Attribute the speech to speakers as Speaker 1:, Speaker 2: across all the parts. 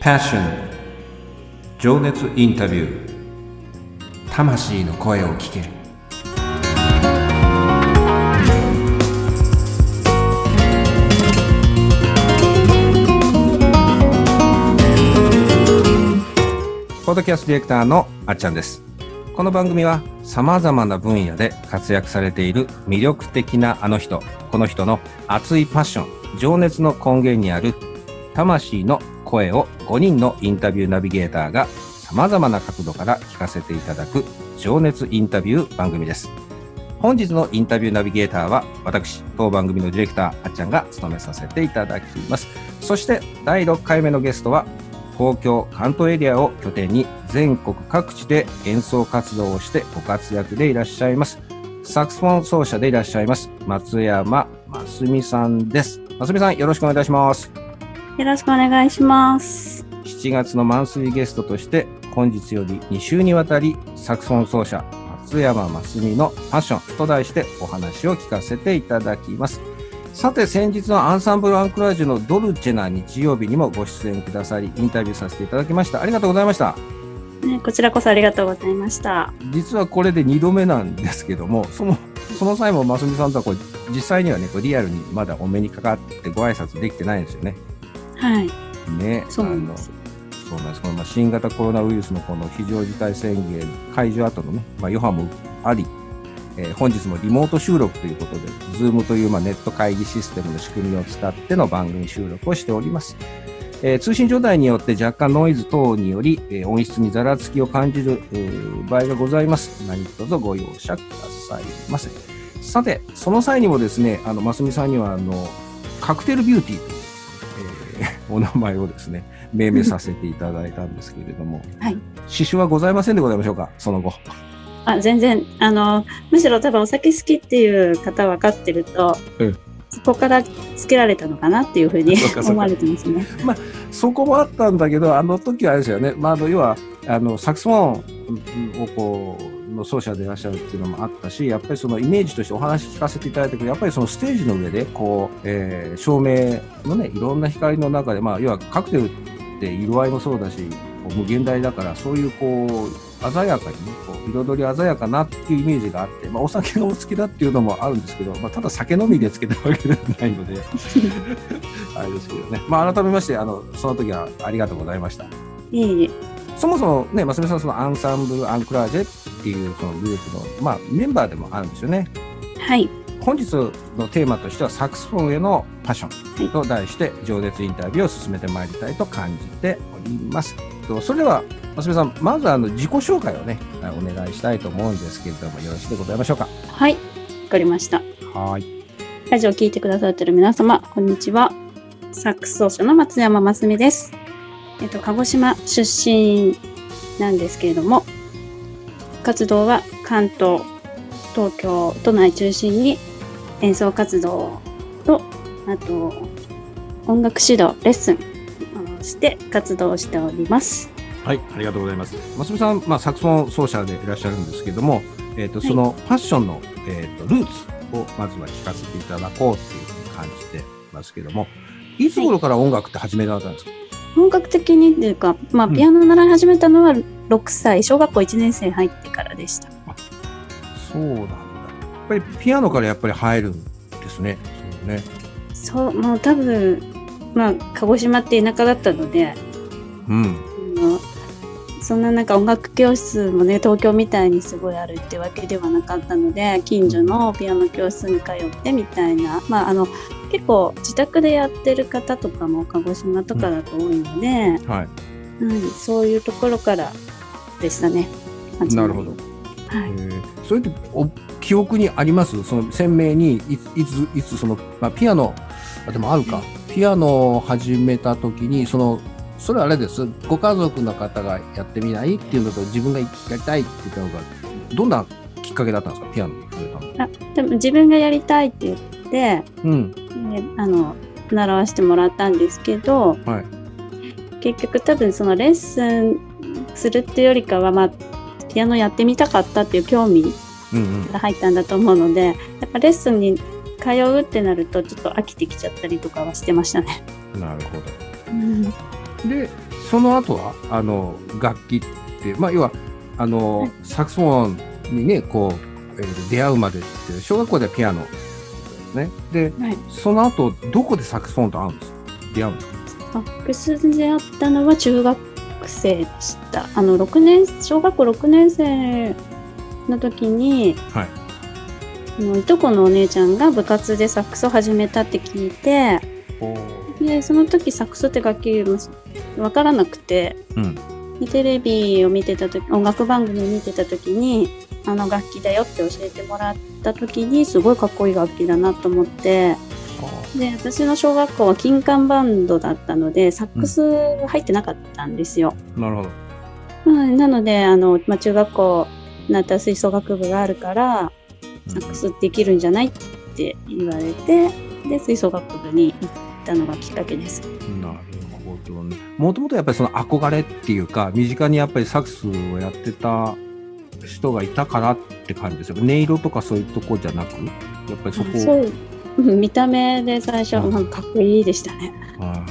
Speaker 1: Passion. 情熱インタビュー。魂の声を聞け。るポッドキャストディレクターのあっちゃんです。この番組はさまざまな分野で活躍されている魅力的なあの人この人の熱いパッション情熱の根源にある魂の声を5人のインタビューナビゲーターが様々な角度から聞かせていただく情熱インタビュー番組です。本日のインタビューナビゲーターは私、当番組のディレクター、あっちゃんが務めさせていただきます。そして第6回目のゲストは東京、関東エリアを拠点に全国各地で演奏活動をしてご活躍でいらっしゃいます。サクスフォン奏者でいらっしゃいます松山真澄さんです。真澄さん、よろしくお願いいたします。
Speaker 2: よろしくお願いします。
Speaker 1: 7月のマンスリーゲストとして本日より2週にわたりサクソン奏者松山真澄のファッションと題してお話を聞かせていただきます。さて先日のアンサンブル・アンクラージュのドルチェな日曜日にもご出演くださりインタビューさせていただきました。ありがとうございました。
Speaker 2: ね、こちらこそありがとうございました。
Speaker 1: 実はこれで2度目なんですけども、そのその際も真澄さんとはこう実際にはねこうリアルにまだお目にかかってご挨拶できてないんですよね。
Speaker 2: はい。
Speaker 1: ね、
Speaker 2: そうなんです。
Speaker 1: そうなんです。このまあ新型コロナウイルスのこの非常事態宣言解除後のね、まあ、余波もあり、えー、本日もリモート収録ということで、Zoom というまあネット会議システムの仕組みを使っての番組収録をしております。えー、通信状態によって若干ノイズ等により、えー、音質にざらつきを感じる、えー、場合がございます。何卒ご容赦くださいませ。さて、その際にもですね、あの、ますみさんには、あの、カクテルビューティー、お名前をですね、命名させていただいたんですけれども、
Speaker 2: はい。
Speaker 1: 刺繍はございませんでございましょうか、その後。
Speaker 2: あ、全然、あの、むしろ多分お酒好きっていう方分かってると、うん、そこからつけられたのかなっていうふうに 思われてますね。
Speaker 1: まあ、そこもあったんだけど、あの時はあれですよね。まあ、あの、要は、あの、サクソフォンをこう、の奏者でいらっしゃるっていうのもあったし、やっぱりそのイメージとしてお話聞かせていただいたけど、やっぱりそのステージの上で、こう、えー、照明のね、いろんな光の中で、まあ、要はカクテルって色合いもそうだし、無限大だから、そういうこう、鮮やかにね、こう彩り鮮やかなっていうイメージがあって、まあ、お酒がお好きだっていうのもあるんですけど、まあ、ただ酒飲みでつけたわけではないので あれですけどね、まあ、改めましてあのその時はありがとうございました。
Speaker 2: いえいえ
Speaker 1: そもそもね、ますみさん、そのアンサンブル・アンクラージェっていうそのグループの、まあ、メンバーでもあるんですよね。
Speaker 2: はい。
Speaker 1: 本日のテーマとしては、サクスフォンへのパッションと題して、情熱インタビューを進めてまいりたいと感じております。それではますみさん、まずあの自己紹介をね、お願いしたいと思うんですけれども、よろしいでございましょうか？
Speaker 2: はい、わかりました。
Speaker 1: はい。
Speaker 2: ラジオを聞いてくださっている皆様、こんにちは。サックス奏者の松山真澄です。えっと、鹿児島出身なんですけれども、活動は関東、東京都内中心に演奏活動と、あと、音楽指導、レッスンをして活動しております。
Speaker 1: はい、ありがとうございます。ますみさん、まあ、サクソン奏者でいらっしゃるんですけども、えっ、ー、と、そのファッションの、えっ、ー、と、ルーツをまずは聞かせていただこうっていうふうに感じてますけども、いつ頃から音楽って始められたんですか、はい、
Speaker 2: 本格的にっていうか、まあ、ピアノを習い始めたのは6歳、小学校1年生入ってからでした。
Speaker 1: そうなんだ。やっぱりピアノからやっぱり入るんですね。そうね。
Speaker 2: そう、もう多分、まあ、鹿児島って田舎だったので、
Speaker 1: うん。
Speaker 2: そんななんか音楽教室もね東京みたいにすごいあるってわけではなかったので近所のピアノ教室に通ってみたいな、まあ、あの結構自宅でやってる方とかも鹿児島とかだと多いので、うん
Speaker 1: はい。
Speaker 2: うん、そういうところからでしたね。
Speaker 1: なるほど。
Speaker 2: はい、
Speaker 1: それってお記憶にあります？その鮮明にいついついつその、まあ、ピアノでもあるか。ピアノを始めた時にそのそれはあれです。ご家族の方がやってみないっていうのと自分がやりたいって言ったのが、どんなきっかけだったんですか、ピアノ。に触れたの。あ
Speaker 2: でも自分がやりたいって言って、
Speaker 1: うん、
Speaker 2: あの習わせてもらったんですけど、
Speaker 1: はい、
Speaker 2: 結局多分そのレッスンするっていうよりかは、まあ、ピアノやってみたかったっていう興味が入ったんだと思うので、うんうん、やっぱレッスンに通うってなるとちょっと飽きてきちゃったりとかはしてましたね。
Speaker 1: なるほど。
Speaker 2: うん。
Speaker 1: でその後はあの楽器ってまあ要はあの、
Speaker 2: はい。
Speaker 1: サクソフォンにねこう、えー出会うまでって小学校ではピアノですね。で
Speaker 2: はい。
Speaker 1: その後どこでサクソフォンと会うんです？か出会うんです？か
Speaker 2: サックスで会ったのは中学生でした。あの、6年、小学校6年生の時に、
Speaker 1: はい。
Speaker 2: あのいとこのお姉ちゃんが部活でサックスを始めたって聞いて、で、その時サックスって楽器わからなくて、
Speaker 1: うん。
Speaker 2: でテレビを見てた時、音楽番組を見てた時に、あの楽器だよって教えてもらった時に、すごいかっこいい楽器だなと思って、で、私の小学校は金管バンドだったので、サックス入ってなかったんですよ。
Speaker 1: なるほど
Speaker 2: はいなので、あの、まあ、中学校になったら吹奏楽部があるから、サックスできるんじゃないって言われて、で、吹奏楽部に行ったのがきっかけです。
Speaker 1: なるほどね。もともとやっぱりその憧れっていうか、身近にやっぱりサックスをやってた人がいたからって感じですよ。音色とかそういうとこじゃなく、やっぱりそこ
Speaker 2: そううん見た目で最初、
Speaker 1: うん
Speaker 2: なんかかっこいいでしたね。
Speaker 1: は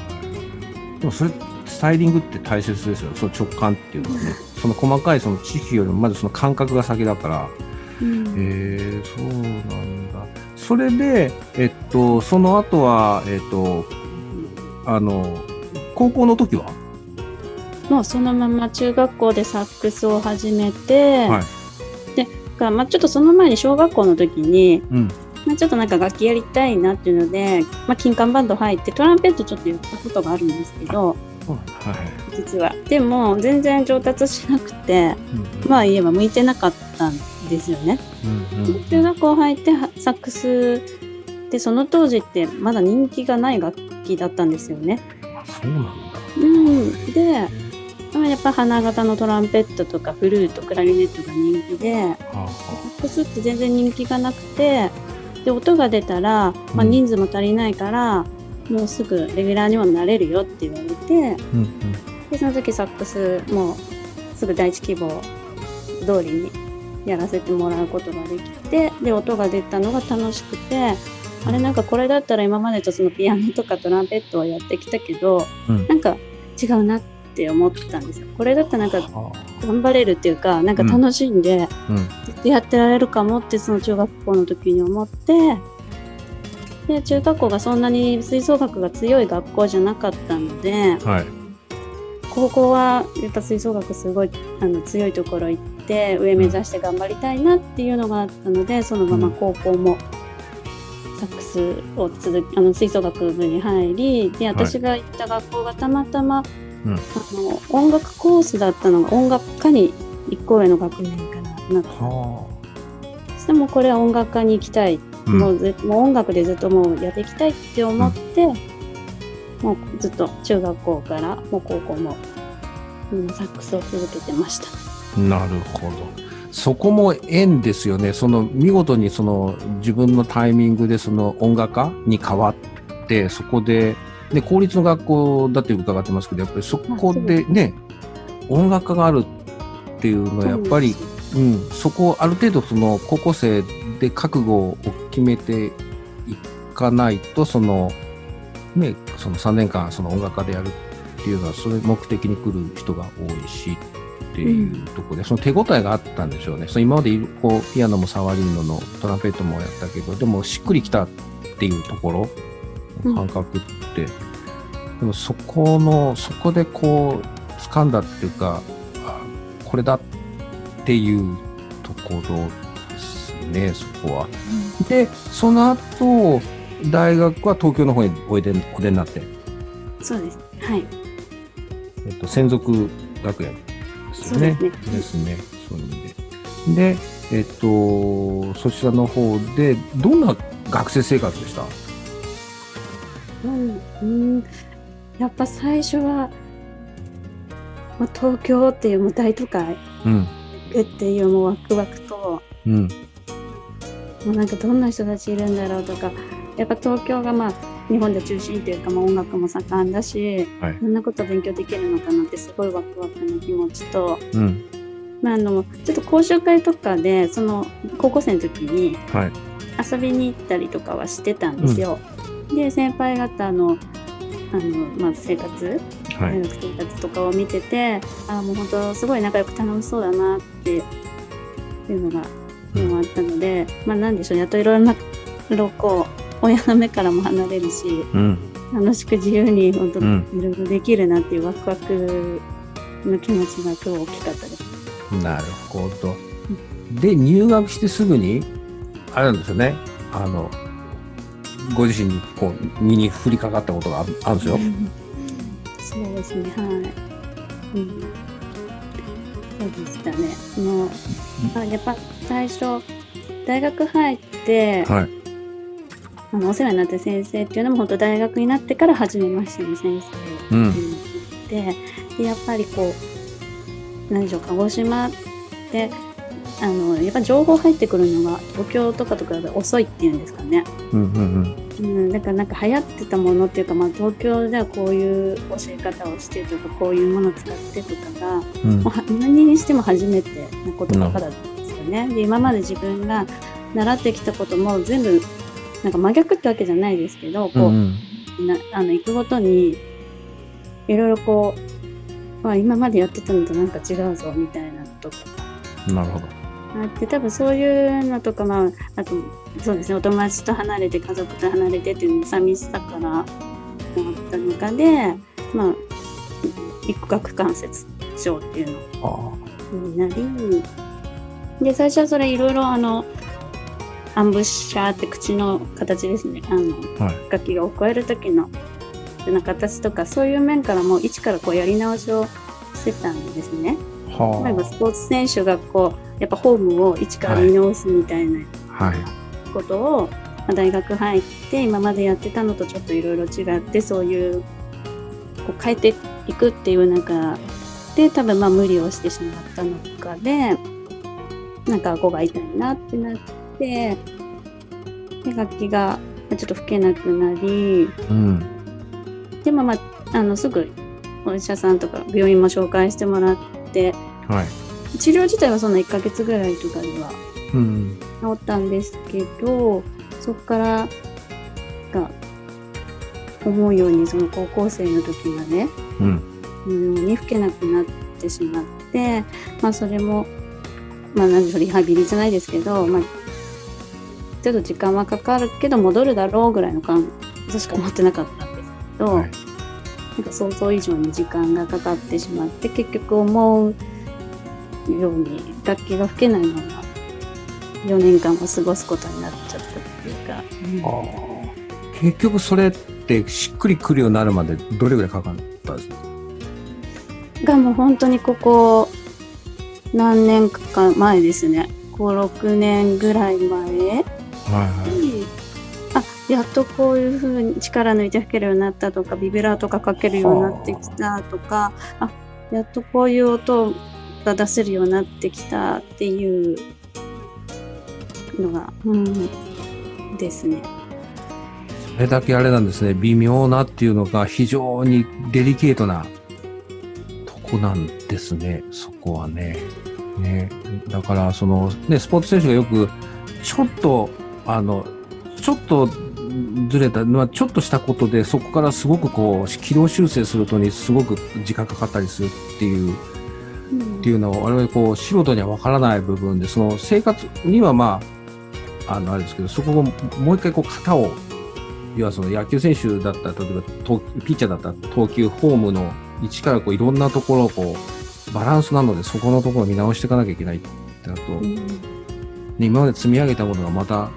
Speaker 1: いでもそれ、スタイリングって大切ですよ。その直感っていうのはね。その細かいその知識よりもまずその感覚が先だから。
Speaker 2: うん
Speaker 1: へえそうなんだ。それで、えっと、その後は、えっと、あの、高校の時は
Speaker 2: もうそのまま中学校でサックスを始めて、
Speaker 1: はい
Speaker 2: で、がまあ、ちょっとその前に小学校の時に、
Speaker 1: うん。
Speaker 2: まあ、ちょっとなんか楽器やりたいなっていうので、まあ、金管バンド入ってトランペットちょっとやったことがあるんですけど
Speaker 1: はい。
Speaker 2: 実はでも全然上達しなくて
Speaker 1: うん
Speaker 2: まあ言えば向いてなかったんですよね。
Speaker 1: うんうん
Speaker 2: 中学校入ってはサックスでその当時ってまだ人気がない楽器だったんですよね。
Speaker 1: あそうなんだ。
Speaker 2: うん、でまあやっぱ花形のトランペットとかフルートクラリネットが人気でサックスって全然人気がなくてで音が出たら、まあ、
Speaker 1: うん。
Speaker 2: 人数も足りないから、もうすぐレギュラーにもなれるよって言われて
Speaker 1: あうんうん。
Speaker 2: でその時サックスもうすぐ第一希望通りにやらせてもらうことができてで音が出たのが楽しくてあれなんかこれだったら今までとそのピアノとかトランペットをやってきたけど
Speaker 1: うん。
Speaker 2: なんか違うなって思ったんですよ。これだったらなんか
Speaker 1: は
Speaker 2: 頑張れるっていうかなんか楽しんで、
Speaker 1: あうん。
Speaker 2: ずっとやってられるかもってその中学校の時に思ってで中学校がそんなに吹奏楽が強い学校じゃなかったので
Speaker 1: はい。
Speaker 2: 高校はやっぱ吹奏楽すごいあの強いところ行って上目指して頑張りたいなっていうのがあったのでそのまま高校もサックスを続きあの吹奏楽部に入りで私が行った学校がたまたま、
Speaker 1: うん
Speaker 2: あの音楽コースだったのが音楽科に1個上の学年からなって
Speaker 1: は
Speaker 2: そしてもうこれは音楽科に行きたい、
Speaker 1: あ。
Speaker 2: もうずもう音楽でずっともうやっていきたいって思って、もうずっと中学校からもう高校も、うん、サックスを続けてました。
Speaker 1: なるほど。そこも縁ですよね。その見事にその自分のタイミングでその音楽家に変わって、そこで、ね、公立の学校だって伺ってますけど、やっぱりそこでね、音楽家があるっていうのはやっぱり、うん、そこをある程度その高校生で覚悟を決めていかないと、その、ね、その3年間その音楽家でやるっていうのは、それ目的に来る人が多いし、っていうところで、その手応えがあったんでしょうね。その今までこうピアノもサワリーノのトランペットもやったけど、でもしっくりきたっていうところ、
Speaker 2: うん
Speaker 1: 感覚って、でもそこの、そこでこう掴んだっていうか、あこれだっていうところですね、そこは。で、その後、大学は東京の方においでお出になって、
Speaker 2: そうです。はい。
Speaker 1: えっと、専属学園ですよね。
Speaker 2: そうですね
Speaker 1: ですね。そういう意味で。で、えっと、そちらの方で、どんな学生生活でした？
Speaker 2: うん、うん、やっぱ最初は、まあ、東京っていうもう大都会
Speaker 1: うん。
Speaker 2: 行くっていうもうワクワクと、
Speaker 1: うん。
Speaker 2: もうなんかどんな人たちいるんだろうとか、やっぱ東京がまあ日本で中心っていうか、まあ、音楽も盛んだし、
Speaker 1: はい。
Speaker 2: どんなこと勉強できるのかなってすごいワクワクな気持ちと、
Speaker 1: うん。
Speaker 2: まあ、あのちょっと講習会とかでその高校生の時に
Speaker 1: はい。
Speaker 2: 遊びに行ったりとかはしてたんですよ。で先輩方のあの、まあ、生活大学生活とかを見てて、あもう本当すごい仲良く楽しそうだなっていうのがもあったので、まあなんでしょうやっといろいろなこう親の目からも離れるし、
Speaker 1: うん。
Speaker 2: 楽しく自由に本当
Speaker 1: うん
Speaker 2: いろいろできるなっていうワクワクの気持ちが今日大きかったです。
Speaker 1: なるほど。で、入学してすぐに、あれなんですよね。あの、ご自身にこう、身に降りかかったことがあるんですよ。
Speaker 2: そうですね、はい。うん、そうでしたね。もう、あやっぱ最初、大学入って、
Speaker 1: はい。
Speaker 2: あのお世話になった先生っていうのも本当大学になってから初めましての先生
Speaker 1: うん。
Speaker 2: ででやっぱりこう何でしょう鹿児島ってあのやっぱ情報入ってくるのが東京とかと比べて遅いっていうんですかね、
Speaker 1: うんうん
Speaker 2: うん、だからなんか流行ってたものっていうか、まあ、東京ではこういう教え方をしてとかこういうものを使ってとかが
Speaker 1: うん。うん
Speaker 2: もうは何にしても初めてなことばっかだったんですよね。で今まで自分が習ってきたことも全部なんか真逆ってわけじゃないですけどこう、
Speaker 1: うん
Speaker 2: なあの行くごとにいろいろこう、まあ、今までやってたのとなんか違うぞみたいなのとか
Speaker 1: うん。なるほど。
Speaker 2: あって多分そういうのとかまああとそうですねお友達と離れて家族と離れてっていうの寂しさから思ったのかでまあ一学関節症っていうの
Speaker 1: あ
Speaker 2: になりで最初はそれいろいろあのアンブッシャーって口の形ですねあの
Speaker 1: あ。はい。
Speaker 2: 楽器を加える時のの形とかそういう面からもう一からこうやり直しをしてたんですね。例えば
Speaker 1: は
Speaker 2: スポーツ選手がこうやっぱフォームを一から見直すみたいな
Speaker 1: あ。はい。
Speaker 2: ことを、まあ大学入って今までやってたのとちょっといろいろ違ってそういうこう変えていくっていう中で多分まあ無理をしてしまったのかでなんか顎が痛いなってなってで楽器がまあちょっと吹けなくなり
Speaker 1: うん。
Speaker 2: でもまああのすぐお医者さんとか病院も紹介してもらって
Speaker 1: はい。
Speaker 2: 治療自体はそんな1ヶ月ぐらいとかでは
Speaker 1: うん。
Speaker 2: 治ったんですけどそこからが思うようにその高校生の時まで
Speaker 1: うん。
Speaker 2: のように吹けなくなってしまってまあそれもまあ何でしょうリハビリじゃないですけどまあちょっと時間はかかるけど戻るだろうぐらいの感じしか思ってなかったんですけど、
Speaker 1: はい。
Speaker 2: なんか想像以上に時間がかかってしまって結局思うように楽器が吹けないまま4年間を過ごすことになっちゃったっていうか、
Speaker 1: ああ。結局それってしっくりくるようになるまでどれぐらいかかったんですか？
Speaker 2: がもう本当にここ何年か前ですね56年ぐらい前に
Speaker 1: はいはい。
Speaker 2: あやっとこういう風に力抜いて吹けるようになったとかビブラートがかけるようになってきたとかあやっとこういう音が出せるようになってきたっていうのが、うん、ですね。
Speaker 1: それだけあれなんですね。微妙なっていうのが非常にデリケートなとこなんですね。そこはね。ね。だから、その、ね、スポーツ選手がよく、ちょっと、あの、ちょっとずれた、まあ、ちょっとしたことで、そこからすごくこう、軌道修正するとにすごく時間かかったりするっていう、っていうのを我々こう素人にはわからない部分でその生活にはまああのあれですけどそこをもう一回こう型を要はその野球選手だったら例えば投ピッチャーだったら投球フォームの位置からこういろんなところをこうバランスなのでそこのところを見直していかなきゃいけないってなると、
Speaker 2: うん
Speaker 1: ね今まで積み上げたものがまた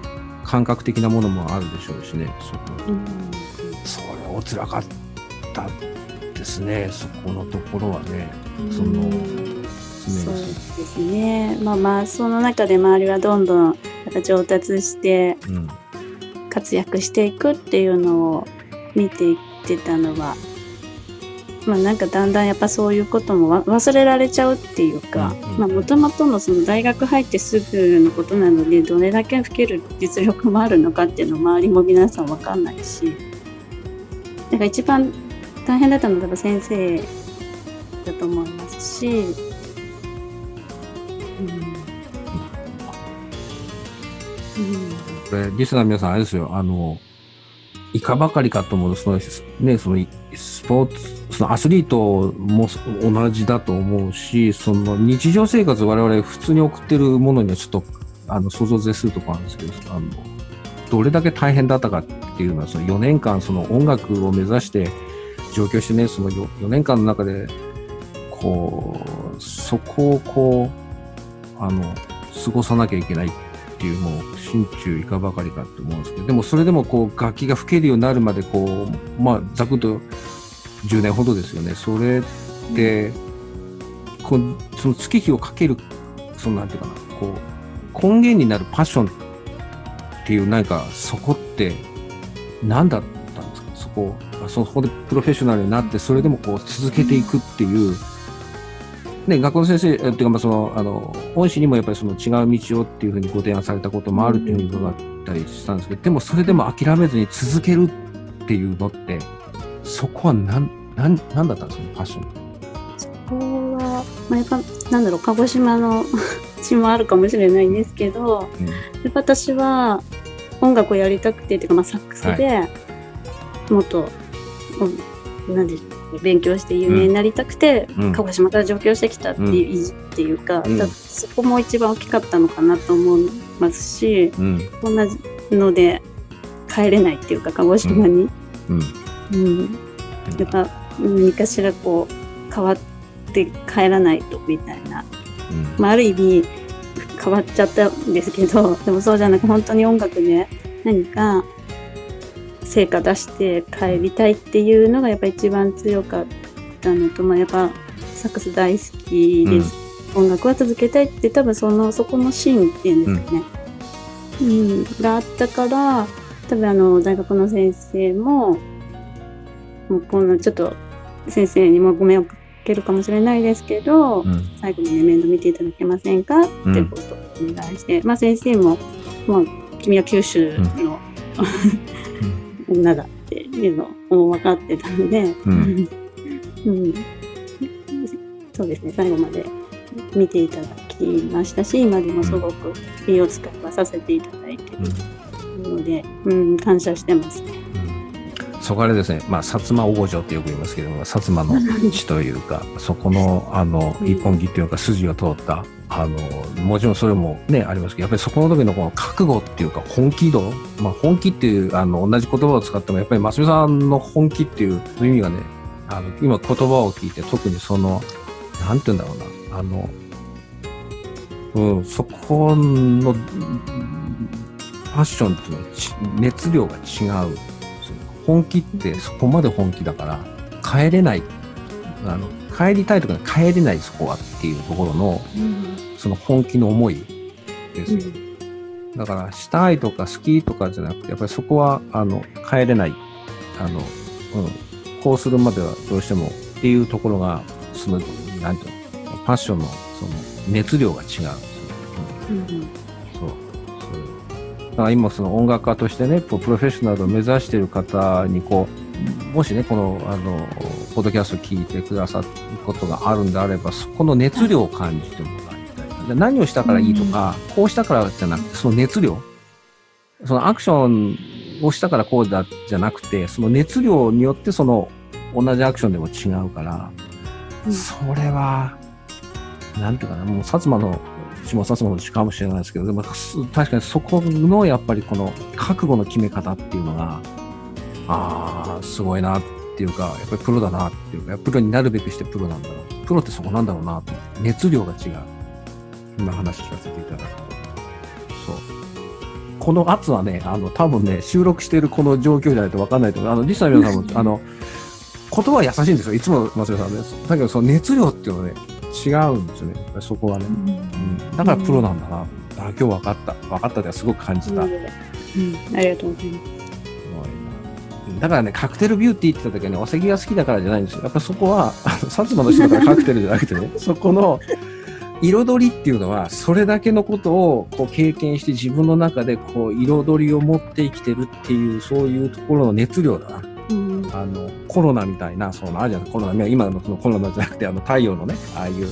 Speaker 1: 感覚的なものもあるでしょうしねそこ
Speaker 2: うん。
Speaker 1: それお辛かったですねそこのところはねその
Speaker 2: そうですね。まあまあその中で周りはどんどん上達して
Speaker 1: うん。
Speaker 2: 活躍していくっていうのを見ていってたのは、まあなんかだんだんやっぱそういうこともわ忘れられちゃうっていうかもともとのその大学入ってすぐのことなので、どれだけ吹ける実力もあるのかっていうの周りも皆さんわかんないし、だから一番大変だったのは多分先生だと思いますし、うん。うん。
Speaker 1: これ、リスナー皆さん、あれですよ、あの、いかばかりかと思う、その、ね、その、スポーツそのアスリートも同じだと思うし、その日常生活我々普通に送ってるものにはちょっとあの想像絶するところあるんですけど、あのどれだけ大変だったかっていうのは、その4年間その音楽を目指して上京してね、その 4, 4年間の中で、こう、そこをこう、あの、過ごさなきゃいけないっていう、もう、心中いかばかりかと思うんですけど、でもそれでもこう、楽器が吹けるようになるまで、こう、まあ、ざくっと10年ほどですよね。それって、こうその月日をかける、そのなんていうかな、こう、根源になるパッションっていうなんかそこって何だったんですか？そこそこでプロフェッショナルになってそれでもこう続けていくっていう。ね、学校の先生、っていうか、まあ、その、あの、恩師にもやっぱりその違う道をっていうふうにご提案されたこともあるっていうふうに伺ったりしたんですけど、でもそれでも諦めずに続けるっていうのって、そこは何、何、何だったんですかね、ファッション。
Speaker 2: そこは、まあ、やっぱ、なんだろう、鹿児島の 血もあるかもしれないんですけど、うん、やっぱ私は音楽をやりたくて、っていうか、まあ、サックスで、もっと、何でしょう。勉強して有名になりたくて、うん、鹿児島から上京してきたっていう,、っていうか,、かそこも一番大きかったのかなと思いますし、同じので帰れないっていうか鹿児島に、うん。やっぱ何かしらこう変わって帰らないとみたいな、まあ、ある意味変わっちゃったんですけどでもそうじゃなく本当に音楽で何か成果出して帰りたいっていうのがやっぱ一番強かったのと、まあ、やっぱサックス大好きです、うん、音楽は続けたいって多分そのそこのシーンっていうんですかね、うん、うん、があったから多分あの大学の先生ももうこんなちょっと先生にもご迷惑かけるかもしれないですけど、うん、最後にね面倒見ていただけませんか、ってことをお願いして、まあ先生も、まあ、君は九州の、女だっていうのを分かってたので、うん、うん、そうですね。最後まで見ていただきましたし今でもすごくいいお使いはさせていただいているので、うん、感謝してますね。
Speaker 1: そこあれですね、まあ、薩摩王女ってよく言いますけども、薩摩の血というか、そこの、あの、一本木っていうか、筋を通った、あの、もちろんそれもね、ありますけど、やっぱりそこの時のこの覚悟っていうか、本気度、まあ、本気っていう、あの、同じ言葉を使っても、やっぱり、ますみさんの本気っていう意味がね、あの、今言葉を聞いて、特にその、なんて言うんだろうな、あの、うん、そこの、ファッションっていうのは、熱量が違う。本気ってそこまで本気だから、帰れない。あの、帰りたいとか帰れないそこはっていうところの、うん、その本気の思いです、うん、だからしたいとか好きとかじゃなくてやっぱりそこはあの帰れない。あの、うん、こうするまではどうしてもっていうところがそのなんていうのパッションのその熱量が違う、うん、今その音楽家としてねプロフェッショナルを目指している方にこうもしね、この、あの、ポッドキャスト聞いてくださることがあるんであれば、そこの熱量を感じてもらいたい。何をしたからいいとか、うん、こうしたからじゃなくて、その熱量。そのアクションをしたからこうだじゃなくて、その熱量によってその同じアクションでも違うから、うん、それは、なんていうかな、もう薩摩の下薩摩の血かもしれないですけど、でも確かにそこのやっぱりこの覚悟の決め方っていうのが、ああ、すごいなっていうか、やっぱりプロだなっていうか、プロになるべくしてプロなんだな。プロってそこなんだろうなと。熱量が違う。今話聞かせていただくと。そう。この圧はね、あの、多分ね、収録しているこの状況じゃないと分かんないと思う。あの、実際皆さんも、あの、言葉は優しいんですよ。いつも松代さんです。だけど、その熱量っていうのはね、違うんですよね。そこはね。うん、だからプロなんだな。あ今日分かった。分かったではすごく感じた。うん、
Speaker 2: ありがとうございます。
Speaker 1: だからね、カクテルビューティーって言った時はね、お酒が好きだからじゃないんですよ。やっぱそこは、薩摩の人だからカクテルじゃなくてね、そこの彩りっていうのは、それだけのことをこう経験して自分の中でこう彩りを持って生きてるっていう、そういうところの熱量だな。うん、あの、コロナみたいな、その、あるじゃないコロナ、今のそのコロナじゃなくて、あの、太陽のね、ああいう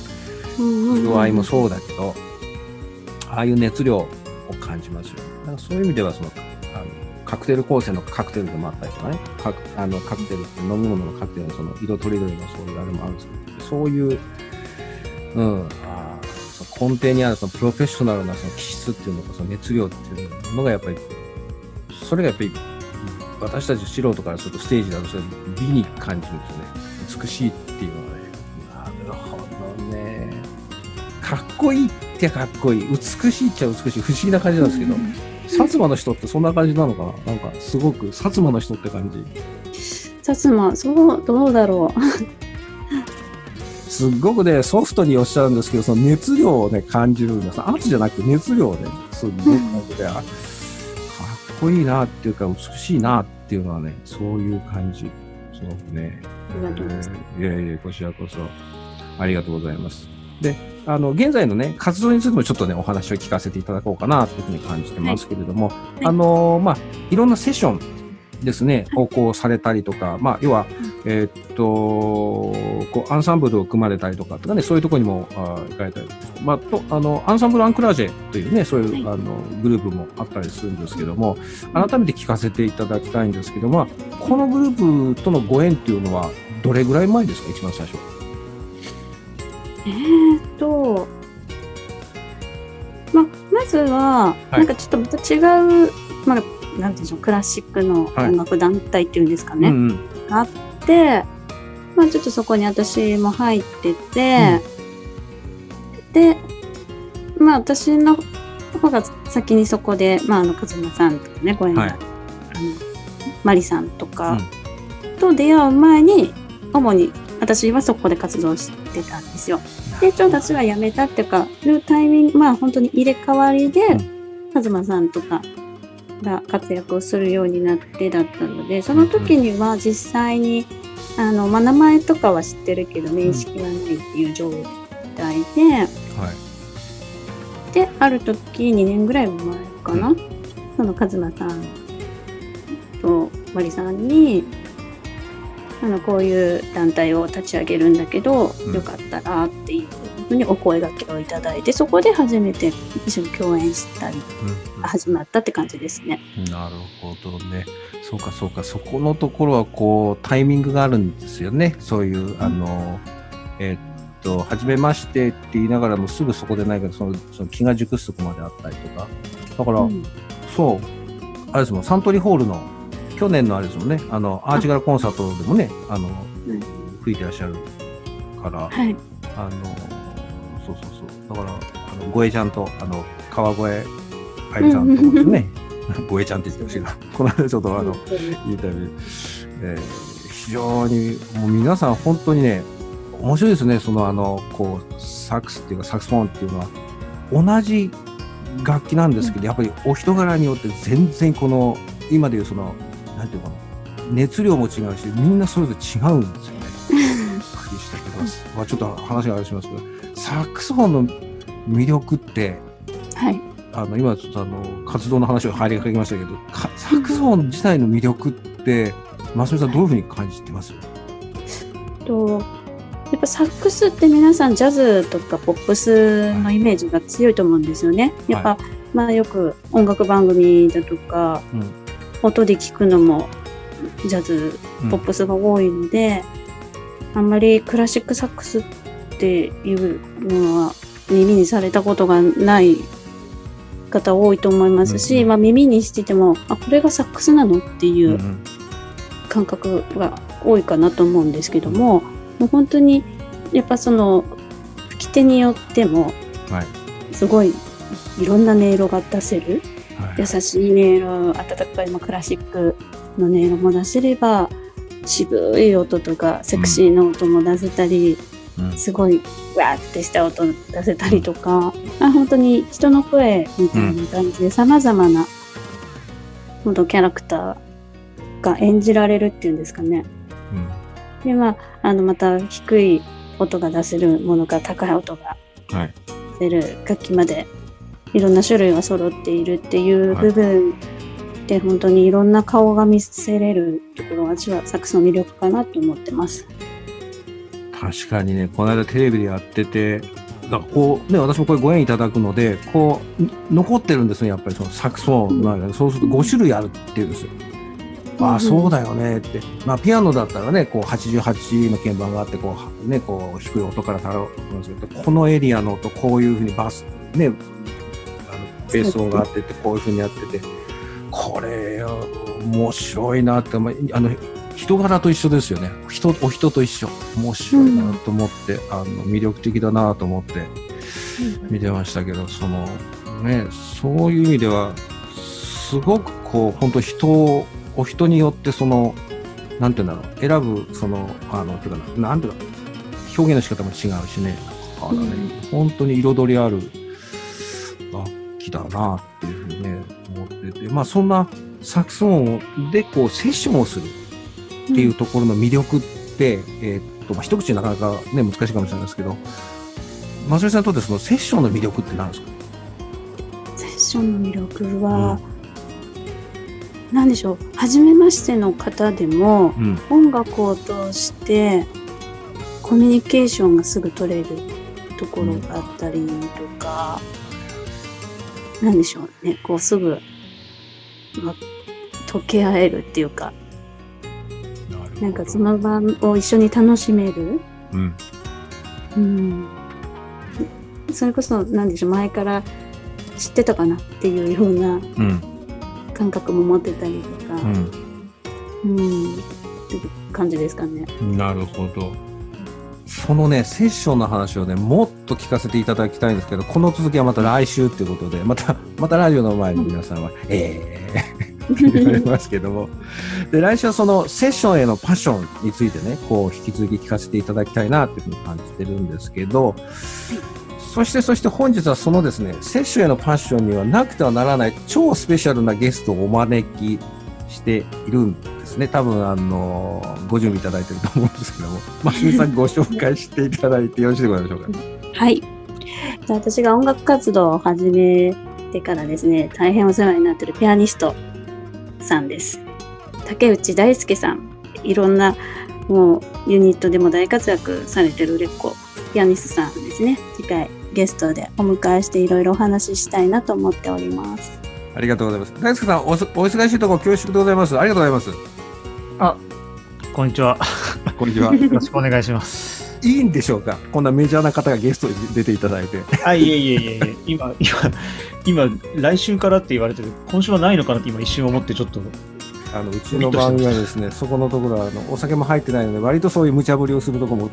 Speaker 1: 色合いもそうだけど、ああいう熱量を感じますよ。だからそういう意味では、その、あの、カクテル構成のカクテルでもあったりとかね、カクあのカクテルって飲み物のカクテルのその色とりどりのそういうあれもあるんですけど、そういう、うん、あーその根底にあるそのプロフェッショナルなその気質っていうのか、その熱量っていうのがやっぱり、それがやっぱり私たち素人からするとステージだとそれ美に感じるんですよね。美しいっていうのはね。なるほどね。かっこいいってかっこいい。美しいっちゃ美しい。不思議な感じなんですけど。薩摩の人ってそんな感じなのかな？なんかすごく薩摩の人って感じ。
Speaker 2: 薩摩、そう、どうだろ
Speaker 1: すっごくね、ソフトにおっしゃるんですけど、その熱量をね、感じるんです。圧じゃなくて熱量をね、そういうね、感じで、あかっこいいなっていうか、美しいなっていうのはね、そういう感じ。すごくね。
Speaker 2: ありがとうございます
Speaker 1: えーいやいや、こちらこそ。ありがとうございます。で、あの、現在のね、活動についてもちょっとね、お話を聞かせていただこうかなというふうに感じてますけれども、
Speaker 2: い
Speaker 1: あのーまあ、いろんなセッションですね、をこうされたりとか、まあ、要は、えーっと、こう、アンサンブルを組まれたりとかとかね、そういうところにもあー行かれたりまあ、と、あの、アンサンブル・アンクラージェというね、そういう、
Speaker 2: は
Speaker 1: あの、グループもあったりするんですけども、改めて聞かせていただきたいんですけども、このグループとのご縁っていうのは、どれぐらい前ですか、一番最初。
Speaker 2: う。えーっと、ま、まずは、
Speaker 1: い
Speaker 2: なんかちょっとまた違う、まあ、なんていうんでしょう、クラシックの音楽団体っていうんですかね。
Speaker 1: うんうん。
Speaker 2: があって、まあちょっとそこに私も入ってて、で、まあ私の方が先にそこで、まああの、勝間さんとかね、ご縁が、
Speaker 1: はい。
Speaker 2: あの、マリさんとかと出会う前に、主に私はそこで活動してたんですよ。で、ちょうど私が辞めたっていうか、いうタイミング、まあ本当に入れ替わりで、カズマさんとかが活躍をするようになってだったので、その時には実際に、あの、まあ、名前とかは知ってるけど、面識はないっていう状態で、
Speaker 1: はい。
Speaker 2: で、ある時、2年ぐらい前かな、そのカズマさんとマリさんに、あの、こういう団体を立ち上げるんだけど、
Speaker 1: うん。
Speaker 2: よかったらっていうふうにお声掛けをいただいて、そこで初めて一緒に共演したり、
Speaker 1: うん
Speaker 2: 始まったって感じですね。
Speaker 1: なるほどね。そうかそうか。そこのところはこうタイミングがあるんですよね。そういう、あの、えーっと、初めましてって言いながらもすぐそこでないけど、そのその気が熟すとこまであったりとか。だから、
Speaker 2: うん
Speaker 1: そう、あれですもん、サントリーホールの去年のあれですもんね、あの、アーチガルコンサートでもね、あの、
Speaker 2: うん
Speaker 1: 吹いてらっしゃるから、
Speaker 2: はい。
Speaker 1: あの、そうそうそう。だから、あの、ごえちゃんと、あの、川越あゆみさんともですね、ごえちゃんって言ってほしいな。この間ちょっとあの、インタビュー、えー非常に、もう皆さん本当にね、面白いですね。そのあの、こう、サックスっていうかサックスフォンっていうのは、同じ楽器なんですけど、やっぱりお人柄によって全然この、今でいうその、なんていうのかな、熱量も違うし、みんなそれぞれ違うんですよね。びっくりしたけど、まあ、ちょっと話があれしますけど、サックスフォンの魅力って、
Speaker 2: はい。
Speaker 1: あの、今ちょっとあの、活動の話を入りかけましたけど、かサックスフォン自体の魅力って、ますみさんどういうふうに感じてます？
Speaker 2: と、やっぱサックスって皆さんジャズとかポップスのイメージが強いと思うんですよね。やっぱ、まあよく音楽番組だとか、
Speaker 1: うん
Speaker 2: 音で聞くのもジャズ、
Speaker 1: うん
Speaker 2: ポップスが多いので、あんまりクラシックサックスっていうのは耳にされたことがない方多いと思いますし、
Speaker 1: うんうん
Speaker 2: まあ耳にしてても、あ、これがサックスなのっていう感覚が多いかなと思うんですけども、もう本当にやっぱその吹き手によっても
Speaker 1: はい。
Speaker 2: すごいいろんな音色が出せる
Speaker 1: はい。
Speaker 2: 優しい音色温かい、まあ、クラシックの音色も出せれば渋い音とかセクシーな音も出せたり、
Speaker 1: うん
Speaker 2: すごいわーってした音出せたりとか、あ本当に人の声みたいな感じでさまざまな本当キャラクターが演じられるっていうんですかね。でまああのまた低い音が出せるものから高い音が
Speaker 1: うんはい。
Speaker 2: 出る楽器までいろんな種類が揃っているっていう部分で本当にいろんな顔が見せれるところが私はサックスの魅力かなと思ってます。
Speaker 1: 確かにね、この間テレビでやってて、なんかこうね、私もこれご縁いただくので、こう、残ってるんですね、やっぱりそのサクソンなんか、ね、そうすると5種類あるっていうんですよ。ああ、そうだよねって。まあ、ピアノだったらね、こう、88の鍵盤があって、こう、ね、こう、低い音からたろうんですけど、このエリアの音、こういうふうにバス、ね、あの、ベース音があってて、こういうふうにやってて、これ、面白いなって、まあ、あの、人柄と一緒ですよね。人、お人と一緒。面白いなと思って、うん、あの、魅力的だなと思って見てましたけど、その、ね、そういう意味では、すごくこう、本当人を、お人によってその、なんて言うんだろう、選ぶ、その、あの、ていうかな、なんていうか、表現の仕方も違うしね、だからね、うん、本当に彩りある楽器だなっていうふうにね、思ってて、まあそんなサクソンでこうセッションをするっていうところの魅力って、うん、えー、っと、まあ一口なかなかね、難しいかもしれないですけど、松井さんにとってそのセッションの魅力って何ですか？
Speaker 2: セッションの魅力は、うん。何でしょう初めましての方でも、うん、音楽を通してコミュニケーションがすぐ取れるところがあったりとか、うん、何でしょうねこうすぐ、ま、溶け合えるっていうかなんかその場を一緒に楽しめる、うん、うん、それこそ何でしょう前から知ってたかなっていうような、うん。感覚も持ってたりとか、うん、うん、って感じですかね。
Speaker 1: なるほど。そのね、セッションの話をね、もっと聞かせていただきたいんですけど、この続きはまた来週っていうことで、また、またラジオの前に皆さんは、うん、ええー、言われますけども。で、来週はそのセッションへのパッションについてね、こう、引き続き聞かせていただきたいなっていうふうに感じてるんですけど、そしてそして本日はそのですね、摂取へのパッションにはなくてはならない超スペシャルなゲストをお招きしているんですね。多分あの、ご準備いただいてると思うんですけども、ますみさんご紹介していただいてよろしいでございましょうか。
Speaker 2: はい。私が音楽活動を始めてからですね、大変お世話になってるピアニストさんです。竹内大輔さん。いろんなもうユニットでも大活躍されてる売れっ子ピアニストさんですね。次回ゲストでお迎えしていろいろお話ししたいなと思っております。
Speaker 1: ありがとうございます。大輔さんお、お忙しいところ恐縮でございます。ありがとうございます。
Speaker 3: あ、こんにちは。
Speaker 1: こんにちは。
Speaker 3: よろしくお願いします。
Speaker 1: いいんでしょうか？こんなメジャーな方がゲストに出ていただいて。
Speaker 3: あ、いえいえいえいえ、今、今、今、来週からって言われてる、今週はないのかなって今一瞬思ってちょっと。
Speaker 1: あのうちの番組はですね、そこのところはあのお酒も入ってないので、割とそういう無茶ぶりをするところも。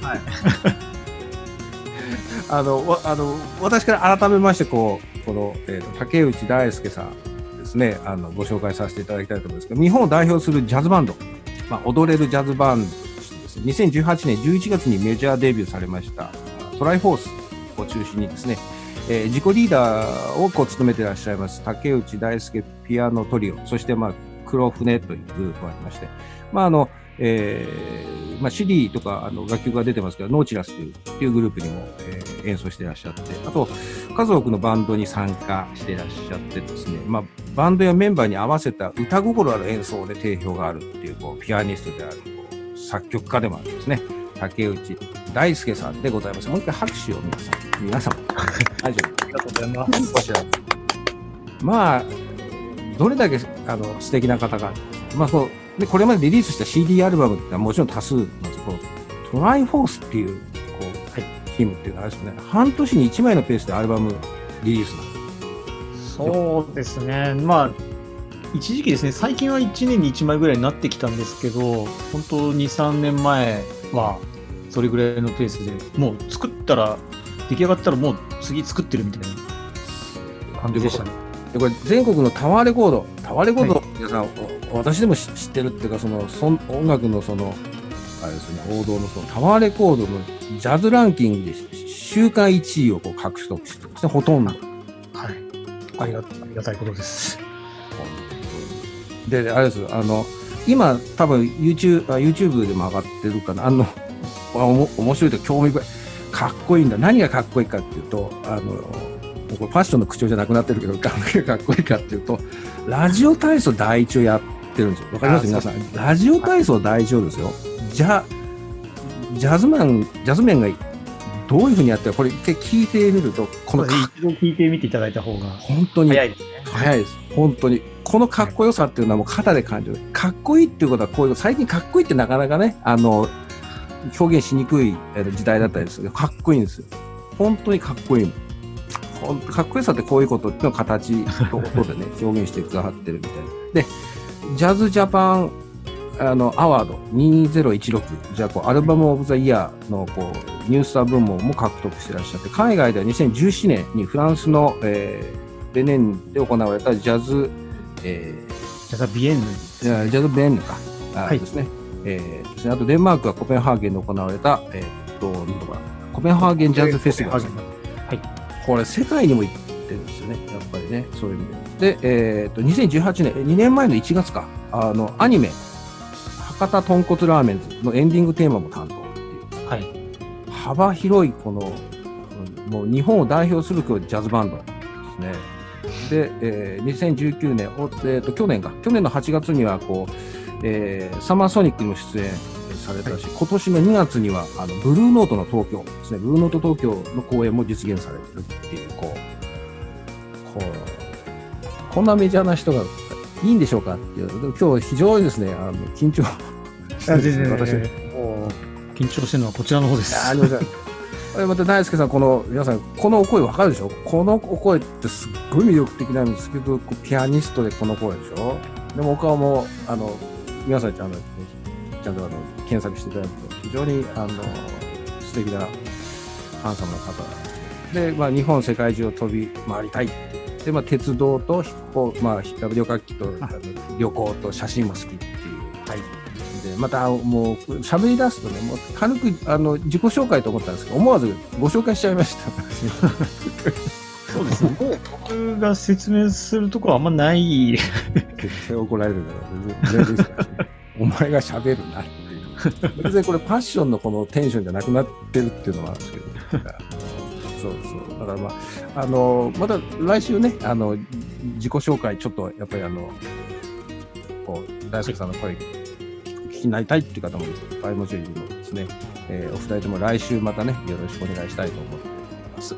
Speaker 1: はいあのあの私から改めましてこうこの、えーと、竹内大輔さんですねあのご紹介させていただきたいと思いますけど日本を代表するジャズバンド、まあ、踊れるジャズバンドとしてですね2018年11月にメジャーデビューされましたトライフォースを中心にですね、えー、自己リーダーをこう務めてらっしゃいます竹内大輔ピアノトリオそして、まあ、黒船というグループがありまして、まああのえーまあ、CD とかあの楽曲が出てますけど、ノーチラスというっていうグループにも、えー、演奏してらっしゃって、あと、数多くのバンドに参加してらっしゃってですね、まあ、バンドやメンバーに合わせた歌心ある演奏で定評があるっていう、こう、ピアニストである、作曲家でもあるんですね。竹内大輔さんでございます。もう一回拍手を皆さん、皆様、
Speaker 3: 大丈夫。ありがとうございます。こちら。
Speaker 1: まあ、どれだけあの素敵な方が、まあ、そうで、これまでリリースした CD アルバムってのはもちろん多数なんですけど、トライフォースっていう、こう、はい、チームっていうのはあれですね、半年に1枚のペースでアルバムリリースなん
Speaker 3: ですそうですね。まあ、一時期ですね、最近は1年に1枚ぐらいになってきたんですけど、本当2、3年前は、それぐらいのペースで、もう作ったら、出来上がったらもう次作ってるみたいな感じでしたね。
Speaker 1: でこれ全国のタワーレコード、タワーレコード、皆さん、私でも知ってるっていうか、そのそ音楽のその、あれですね、王道のそのタワーレコードのジャズランキングで週間1位をこう獲得してますね、ほとんど。はい。
Speaker 3: ありがありがたいことです。
Speaker 1: で、あれですあの、今、多分 YouTube, YouTube でも上がってるかな、あの、面白いと興味深い。かっこいいんだ。何がかっこいいかっていうと、あの、これファッションの口調じゃなくなってるけど、かっこいいかっていうと、ラジオ体操第一をやってるんですよ。わかります？皆さん。ラジオ体操第一をですよ。じゃ、ジャズマン、ジャズメンがどういうふうにやってるこれ一回聞いてみると、このか
Speaker 3: 一度聞いてみていただいた方が
Speaker 1: 本当に
Speaker 3: 早いですね。
Speaker 1: 早いです。本当に。このかっこよさっていうのはもう肩で感じる。かっこいいっていうことはこういう、最近かっこいいってなかなかね、あの、表現しにくいえー時代だったりするかっこいいんですよ。本当にかっこいいかっこよさってこういうことのを形と音でね、表現してくださってるみたいな。で、ジャズジャパンあのアワード2016、じゃあこうアルバムオブザイヤーのこうニュースター部門も獲得してらっしゃって、海外では2017年にフランスの、えーベネンで行われたジャズ、えー
Speaker 3: じゃあビエンヌ
Speaker 1: いやジャズベンヌか、あ
Speaker 3: はい
Speaker 1: ですね。えーですね。あとデンマークはコペンハーゲンで行われた、えーっと、コペンハーゲンジャズフェスティバルですね。これ世界にも行ってるんですよね。やっぱりね、そういう意味で。で、えーっと、2018年、2年前の1月か、あの、アニメ、博多豚骨ラーメンズのエンディングテーマも担当っていう。
Speaker 3: はい。
Speaker 1: 幅広いこの、うんもう日本を代表するジャズバンドですね。で、えー2019年、おえーと、去年か、去年の8月にはこう、えーサマーソニックにも出演されたし、今年の2月にはあのブルーノートの東京ですね、ブルーノート東京の公演も実現されてるっていう、こう、こう、こんなメジャーな人がいいんでしょうかっていう、でも今日非常にですね、あの緊張してです私。
Speaker 3: 緊張してるのはこちらの方です。
Speaker 1: ありがとうござい また大輔さん、この皆さん、このお声わかるでしょ？このお声ってすっごい魅力的なんですけど、ピアニストでこの声でしょ？でもお顔も、あの、皆さんちゃんと、ちゃんとあの検索していただくと、非常にあの素敵なハンサムな方で、まあ、日本、世界中を飛び回りたいってで、まあ、鉄道と飛行、まあ、旅客機と旅行と写真も好きっていう。
Speaker 3: はい。
Speaker 1: でまたもう喋り出すとねもう軽くあの自己紹介と思ったんですけど思わずご紹介しちゃいました
Speaker 3: そうですね。僕が説明するとこはあんまない。
Speaker 1: 絶対怒られるから全然ですからねお前が喋るなっていう別にこれパッションのこのテンションじゃなくなってるっていうのはあるんですけどそうそうだからまああのまた来週ねあの自己紹介ちょっとやっぱりあのこう大輔さんの声聞きになりたいっていう方もいっぱいもちろんいるのですね、えーお二人とも来週またねよろしくお願いしたいと思っています。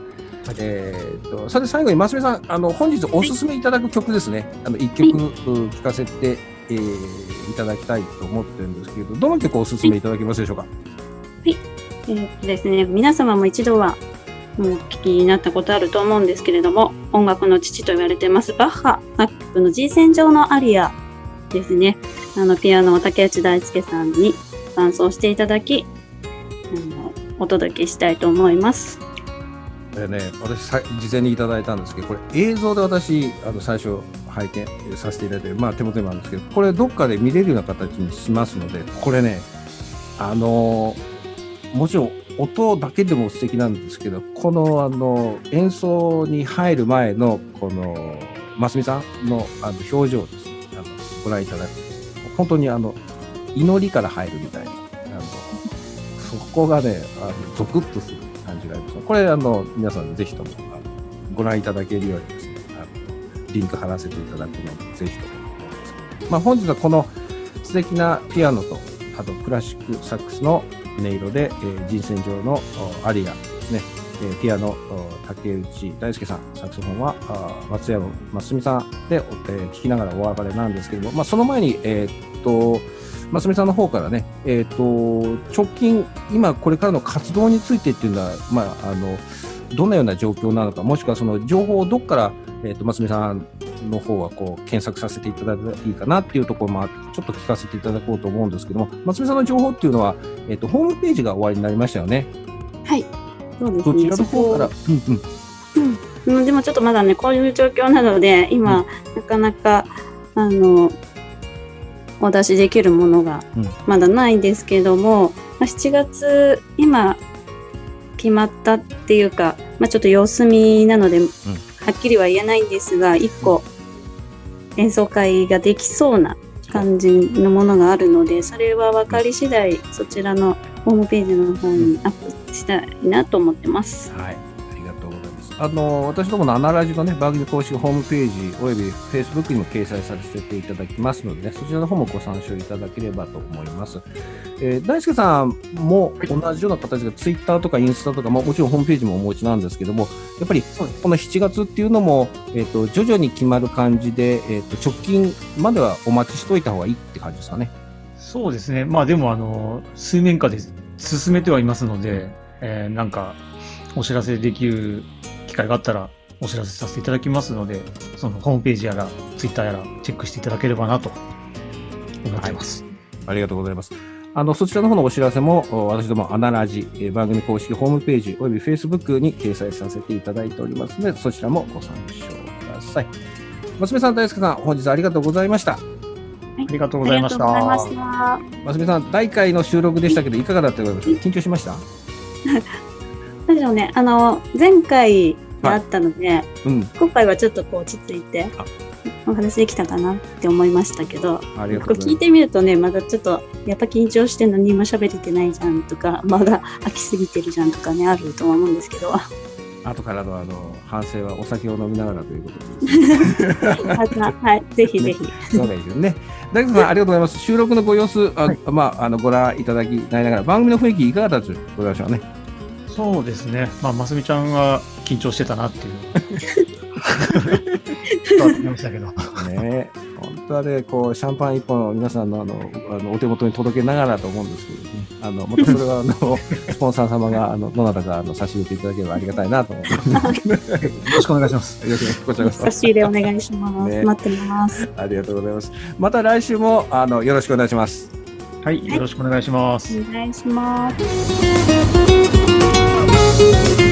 Speaker 1: えー、とそれで最後にますみさんあの本日おすすめいただく曲ですね、あの一曲、う聴かせて、えーいただきたいと思ってるんですけどどの曲おすすめいただけますでしょうか、
Speaker 2: えーっとですね、皆様も一度はもうお聞きになったことあると思うんですけれども、音楽の父と言われてます、バッハ作曲の G 線上のアリアですね。あの、ピアノを竹内大輔さんに伴奏していただき、あのお届けしたいと思います。
Speaker 1: えーね、私さ事前にいただいたんですけどこれ映像で私あの最初拝見させていただいて、まあ、手元にもあるんですけどこれどっかで見れるような形にしますのでこれねあのもちろん音だけでも素敵なんですけどこのあの演奏に入る前のこのますみさんのあの表情ですねあのご覧いただくと本当にあの祈りから入るみたいなあのそこがねあのゾクッとする。感じがあります。これあの皆さんぜひともあのご覧いただけるようにですねあのリンク貼らせていただくのでぜひとも思います、まあ、本日はこの素敵なピアノとあとクラシックサックスの音色で、えー人選上のアリアですね、えピアノ竹内大輔さんサクソフォンは松山真澄さんで、えー聴きながらお別れなんですけども、まあ、その前に、えーっと真澄さんの方からね、えーっと直近今これからの活動についてっていうのは、まあ、あのどんなような状況なのかもしくはその情報をどこから、えーっと真澄さんの方はこう検索させていただいたらいいかなっていうところもあってちょっと聞かせていただこうと思うんですけども真澄さんの情報っていうのは、えーっとホームページが終わりになりましたよね。
Speaker 2: はい。そうです
Speaker 1: そち
Speaker 2: ね。
Speaker 1: らの方から、
Speaker 2: そ
Speaker 1: うんうん、
Speaker 2: こうん、でもちょっとまだね、こういう状況なので、今、なかなか、あの、お出しできるものが
Speaker 1: うん。
Speaker 2: まだないんですけども、まあ、7月、今、決まったっていうか、まあ、ちょっと様子見なので、はっきりは言えないんですが、一個、演奏会ができそうな感じのものがあるので、それは分かり次第、そちらのホームページの方にアップしたいなと思ってます。
Speaker 1: はい、あの私どものアナラジの、ね、番組公式ホームページおよび Facebook にも掲載させていただきますので、ね、そちらの方もご参照いただければと思います。えー大輔さんも同じような形で、ツイッターとかインスタとかも、もちろんホームページもお持ちなんですけども、やっぱりこの7月っていうのも、えー、と徐々に決まる感じで、えー、と直近まではお待ちしといた方がいいって感じですかね。
Speaker 3: そうですね。まあでも、あの、水面下で進めてはいますので、えーなんか、お知らせできる機会があったら、お知らせさせていただきますので、そのホームページやら、ツイッターやら、チェックしていただければなと思っています。
Speaker 1: ありがとうございます。あの、そちらの方のお知らせも、お私どもアナラジ、えー番組公式ホームページおよび Facebook に掲載させていただいておりますので、そちらもご参照ください。松見さん、大輔さん、本日ありがとうございました。
Speaker 3: ありがとうございました。
Speaker 2: ありがとうございました。
Speaker 1: 松見さん、第1回の収録でしたけど、いかがだったか？緊張しました？
Speaker 2: なんでしょうね、あの、前回であったので、
Speaker 1: うん、
Speaker 2: 今回はちょっとこう落ち着いて
Speaker 1: あ、
Speaker 2: お話できたかなって思いましたけど、
Speaker 1: あり
Speaker 2: 聞い。てみるとね、まだちょっと、やっぱ緊張して何も喋れてないじゃんとか、まだ飽きすぎてるじゃんとかね、あるとは思うんですけど、
Speaker 1: 後からのあの反省はお酒を飲みながらということで、
Speaker 2: また、はい、ぜひぜひ。
Speaker 1: そうですね。大輔さん、ありがとうございます。収録のご様子、あまあ、あのご覧いただきながら、番組の雰囲気いかがだったでしょうね。
Speaker 3: そうですね。まあ、ますみちゃんが緊張してたなっていう。伝わってきましたけど。
Speaker 1: ね本当はね、こう、シャンパン一本を皆さんのあの、あのお手元に届けながらと思うんですけどね。あの、またそれは、あの、スポンサー様が、あの、どなたか、あの、差し入れていただければありがたいなと思います。
Speaker 3: よろしくお願いします。
Speaker 1: よろしくこちらこそ
Speaker 2: 差し入れお願いします。
Speaker 1: ね
Speaker 2: 待ってます。
Speaker 1: ありがとうございます。また来週も、あの、よろしくお願いします。
Speaker 3: はい、よろしくお願いします。
Speaker 2: お願いします。Thank you.